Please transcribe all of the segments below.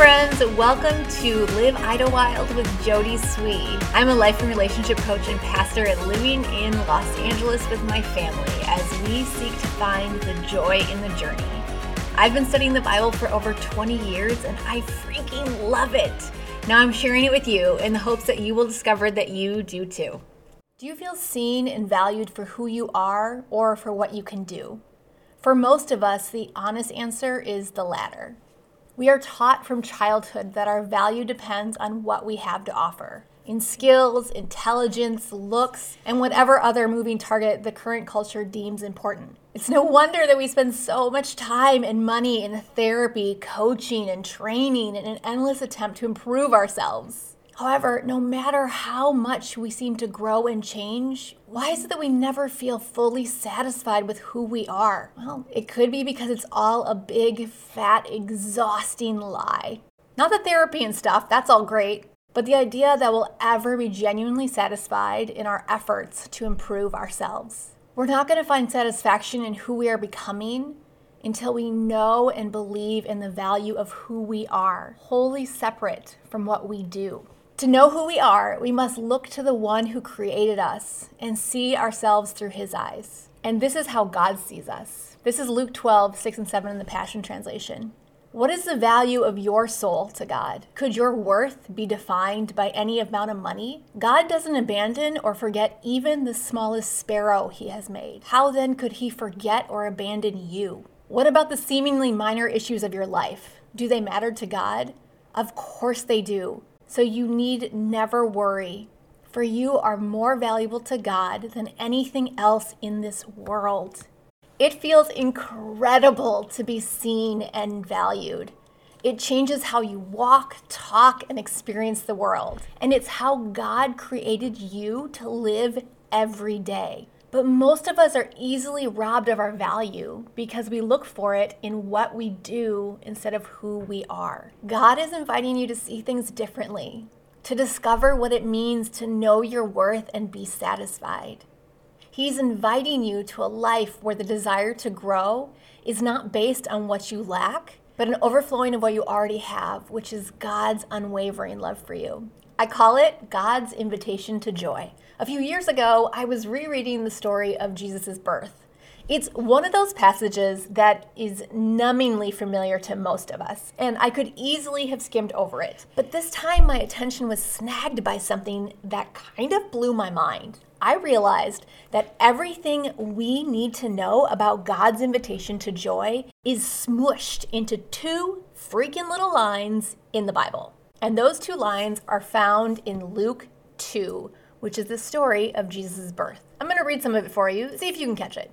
friends. Welcome to Live Idlewild with Jodie Swee. I'm a life and relationship coach and pastor Living in Los Angeles with my family as we seek to find the joy in the journey. I've been studying the Bible for over 20 years and I freaking love it. Now I'm sharing it with you in the hopes that you will discover that you do too. Do you feel seen and valued for who you are or for what you can do? For most of us, the honest answer is the latter. We are taught from childhood that our value depends on what we have to offer in skills, intelligence, looks, and whatever other moving target the current culture deems important. It's no wonder that we spend so much time and money in therapy, coaching, and training in an endless attempt to improve ourselves. However, no matter how much we seem to grow and change, why is it that we never feel fully satisfied with who we are? Well, it could be because it's all a big, fat, exhausting lie. Not the therapy and stuff, that's all great, but the idea that we'll ever be genuinely satisfied in our efforts to improve ourselves. We're not going to find satisfaction in who we are becoming until we know and believe in the value of who we are, wholly separate from what we do. To know who we are, we must look to the one who created us and see ourselves through his eyes. And this is how God sees us. This is Luke 12, 6 and 7 in the Passion Translation. What is the value of your soul to God? Could your worth be defined by any amount of money? God doesn't abandon or forget even the smallest sparrow he has made. How then could he forget or abandon you? What about the seemingly minor issues of your life? Do they matter to God? Of course they do. So you need never worry, for you are more valuable to God than anything else in this world. It feels incredible to be seen and valued. It changes how you walk, talk, and experience the world. And it's how God created you to live every day. But most of us are easily robbed of our value because we look for it in what we do instead of who we are. God is inviting you to see things differently, to discover what it means to know your worth and be satisfied. He's inviting you to a life where the desire to grow is not based on what you lack, but an overflowing of what you already have, which is God's unwavering love for you. I call it God's invitation to joy. A few years ago, I was rereading the story of Jesus' birth. It's one of those passages that is numbingly familiar to most of us, and I could easily have skimmed over it. But this time, my attention was snagged by something that kind of blew my mind. I realized that everything we need to know about God's invitation to joy is smushed into two freaking little lines in the Bible. And those two lines are found in Luke 2, which is the story of Jesus' birth. I'm going to read some of it for you, see if you can catch it.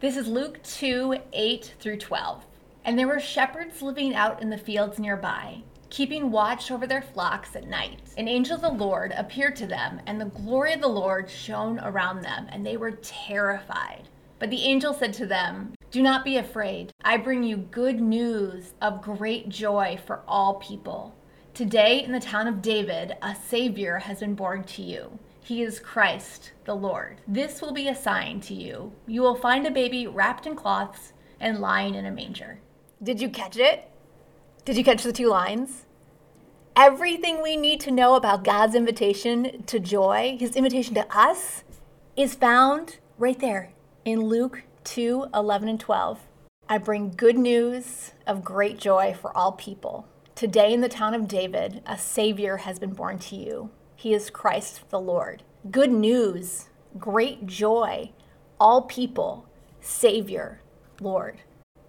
This is Luke 2 8 through 12. And there were shepherds living out in the fields nearby, keeping watch over their flocks at night. An angel of the Lord appeared to them, and the glory of the Lord shone around them, and they were terrified. But the angel said to them, Do not be afraid. I bring you good news of great joy for all people. Today, in the town of David, a Savior has been born to you. He is Christ, the Lord. This will be a sign to you. You will find a baby wrapped in cloths and lying in a manger. Did you catch it? Did you catch the two lines? Everything we need to know about God's invitation to joy, his invitation to us, is found right there in Luke 2 11 and 12. I bring good news of great joy for all people. Today, in the town of David, a Savior has been born to you. He is Christ the Lord. Good news, great joy, all people, Savior, Lord.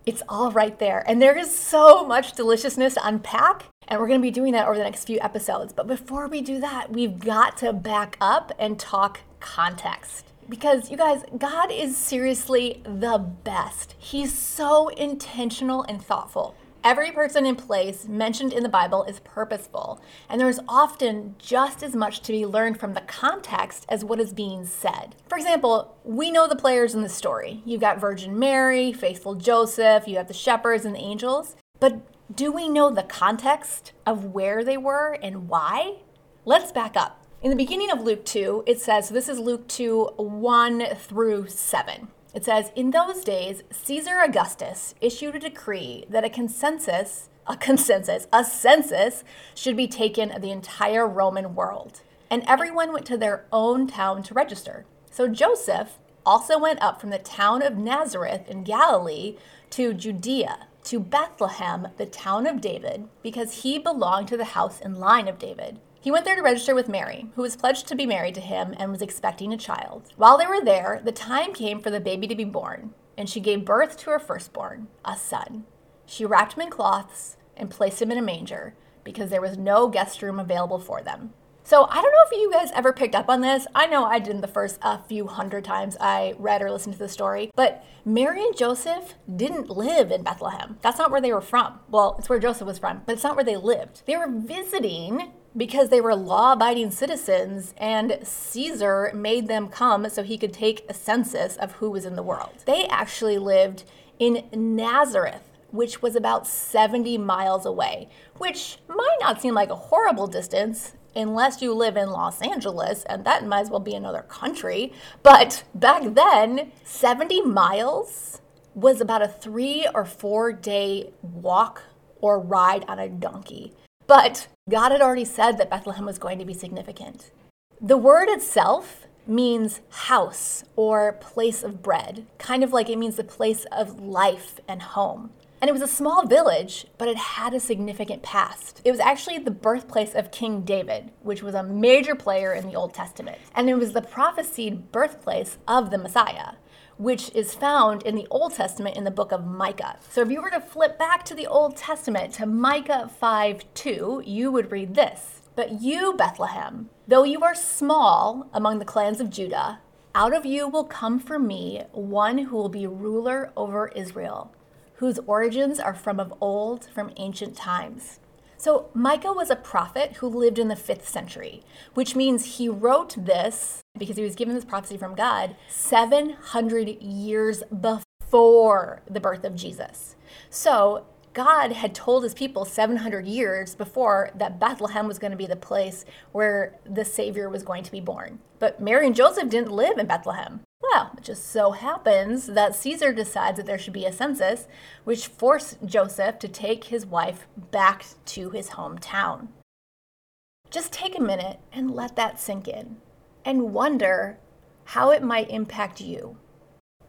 It's all right there. And there is so much deliciousness to unpack. And we're going to be doing that over the next few episodes. But before we do that, we've got to back up and talk context. Because you guys, God is seriously the best. He's so intentional and thoughtful. Every person in place mentioned in the Bible is purposeful, and there's often just as much to be learned from the context as what is being said. For example, we know the players in the story. You've got Virgin Mary, faithful Joseph, you have the shepherds and the angels, but do we know the context of where they were and why? Let's back up. In the beginning of Luke 2, it says, this is Luke 2 1 through 7. It says, In those days, Caesar Augustus issued a decree that a consensus a consensus, a census should be taken of the entire Roman world. And everyone went to their own town to register. So Joseph also went up from the town of Nazareth in Galilee to Judea, to Bethlehem, the town of David, because he belonged to the house and line of David. He went there to register with Mary, who was pledged to be married to him and was expecting a child. While they were there, the time came for the baby to be born, and she gave birth to her firstborn, a son. She wrapped him in cloths and placed him in a manger because there was no guest room available for them. So I don't know if you guys ever picked up on this. I know I didn't the first a few hundred times I read or listened to the story, but Mary and Joseph didn't live in Bethlehem. That's not where they were from. Well, it's where Joseph was from, but it's not where they lived. They were visiting because they were law abiding citizens and Caesar made them come so he could take a census of who was in the world. They actually lived in Nazareth, which was about 70 miles away, which might not seem like a horrible distance unless you live in Los Angeles, and that might as well be another country. But back then, 70 miles was about a three or four day walk or ride on a donkey. But God had already said that Bethlehem was going to be significant. The word itself means house or place of bread, kind of like it means the place of life and home. And it was a small village, but it had a significant past. It was actually the birthplace of King David, which was a major player in the Old Testament. And it was the prophesied birthplace of the Messiah, which is found in the Old Testament in the book of Micah. So if you were to flip back to the Old Testament to Micah 5 2, you would read this. But you, Bethlehem, though you are small among the clans of Judah, out of you will come for me one who will be ruler over Israel whose origins are from of old, from ancient times. So, Micah was a prophet who lived in the fifth century, which means he wrote this because he was given this prophecy from God 700 years before the birth of Jesus. So, God had told his people 700 years before that Bethlehem was going to be the place where the Savior was going to be born. But Mary and Joseph didn't live in Bethlehem. Well, it just so happens that Caesar decides that there should be a census, which forced Joseph to take his wife back to his hometown. Just take a minute and let that sink in and wonder how it might impact you.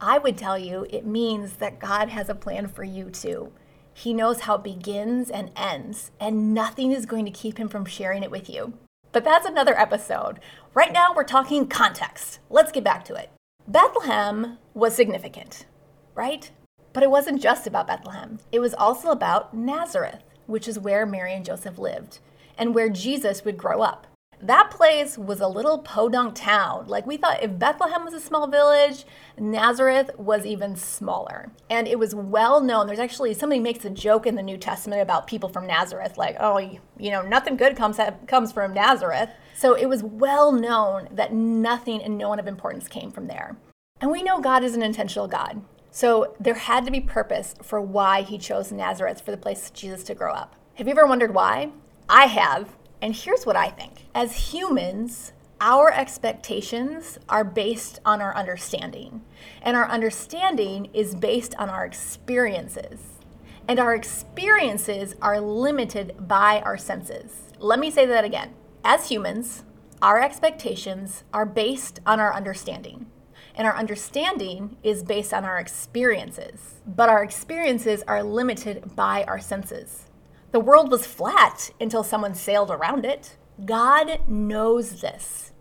I would tell you it means that God has a plan for you too. He knows how it begins and ends, and nothing is going to keep him from sharing it with you. But that's another episode. Right now, we're talking context. Let's get back to it. Bethlehem was significant, right? But it wasn't just about Bethlehem, it was also about Nazareth, which is where Mary and Joseph lived and where Jesus would grow up. That place was a little podunk town. Like we thought if Bethlehem was a small village, Nazareth was even smaller. And it was well known. There's actually somebody makes a joke in the New Testament about people from Nazareth like, "Oh, you know, nothing good comes comes from Nazareth." So it was well known that nothing and no one of importance came from there. And we know God is an intentional God. So there had to be purpose for why he chose Nazareth for the place Jesus to grow up. Have you ever wondered why? I have, and here's what I think. As humans, our expectations are based on our understanding, and our understanding is based on our experiences. And our experiences are limited by our senses. Let me say that again. As humans, our expectations are based on our understanding. And our understanding is based on our experiences. But our experiences are limited by our senses. The world was flat until someone sailed around it. God knows this.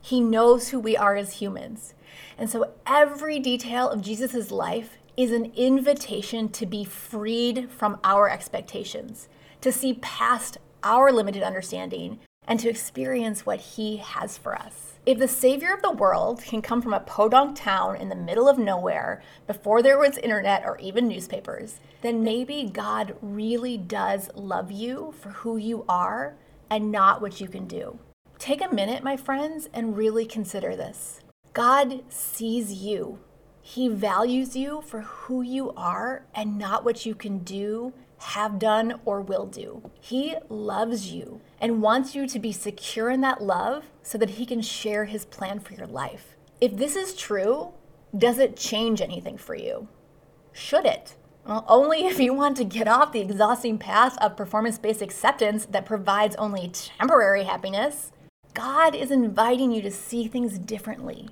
He knows who we are as humans. And so every detail of Jesus' life is an invitation to be freed from our expectations, to see past our limited understanding, and to experience what He has for us. If the Savior of the world can come from a podunk town in the middle of nowhere before there was internet or even newspapers, then maybe God really does love you for who you are and not what you can do. Take a minute, my friends, and really consider this. God sees you. He values you for who you are and not what you can do have done, or will do. He loves you and wants you to be secure in that love so that He can share His plan for your life. If this is true, does it change anything for you? Should it? Well, only if you want to get off the exhausting path of performance based acceptance that provides only temporary happiness. God is inviting you to see things differently,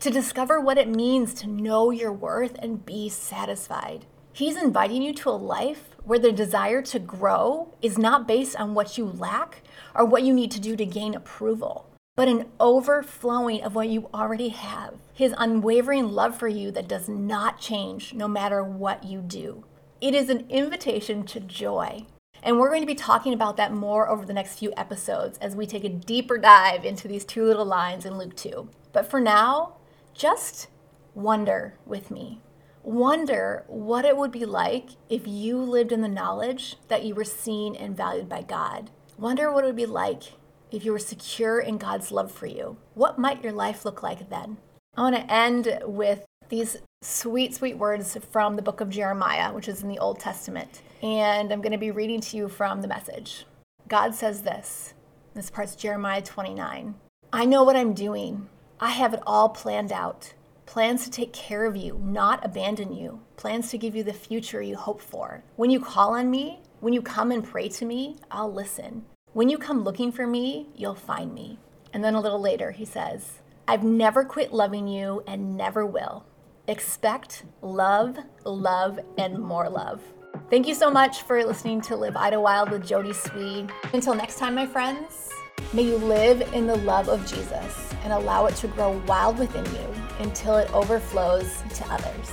to discover what it means to know your worth and be satisfied. He's inviting you to a life where the desire to grow is not based on what you lack or what you need to do to gain approval, but an overflowing of what you already have. His unwavering love for you that does not change no matter what you do. It is an invitation to joy. And we're going to be talking about that more over the next few episodes as we take a deeper dive into these two little lines in Luke 2. But for now, just wonder with me wonder what it would be like if you lived in the knowledge that you were seen and valued by God. Wonder what it would be like if you were secure in God's love for you. What might your life look like then? I want to end with these sweet, sweet words from the book of Jeremiah, which is in the Old Testament. And I'm going to be reading to you from the message. God says this. This part's Jeremiah 29. I know what I'm doing. I have it all planned out plans to take care of you, not abandon you, plans to give you the future you hope for. When you call on me, when you come and pray to me, I'll listen. When you come looking for me, you'll find me. And then a little later, he says, I've never quit loving you and never will. Expect love, love, and more love. Thank you so much for listening to Live Idlewild with Jodie Swee. Until next time, my friends, may you live in the love of Jesus and allow it to grow wild within you until it overflows to others.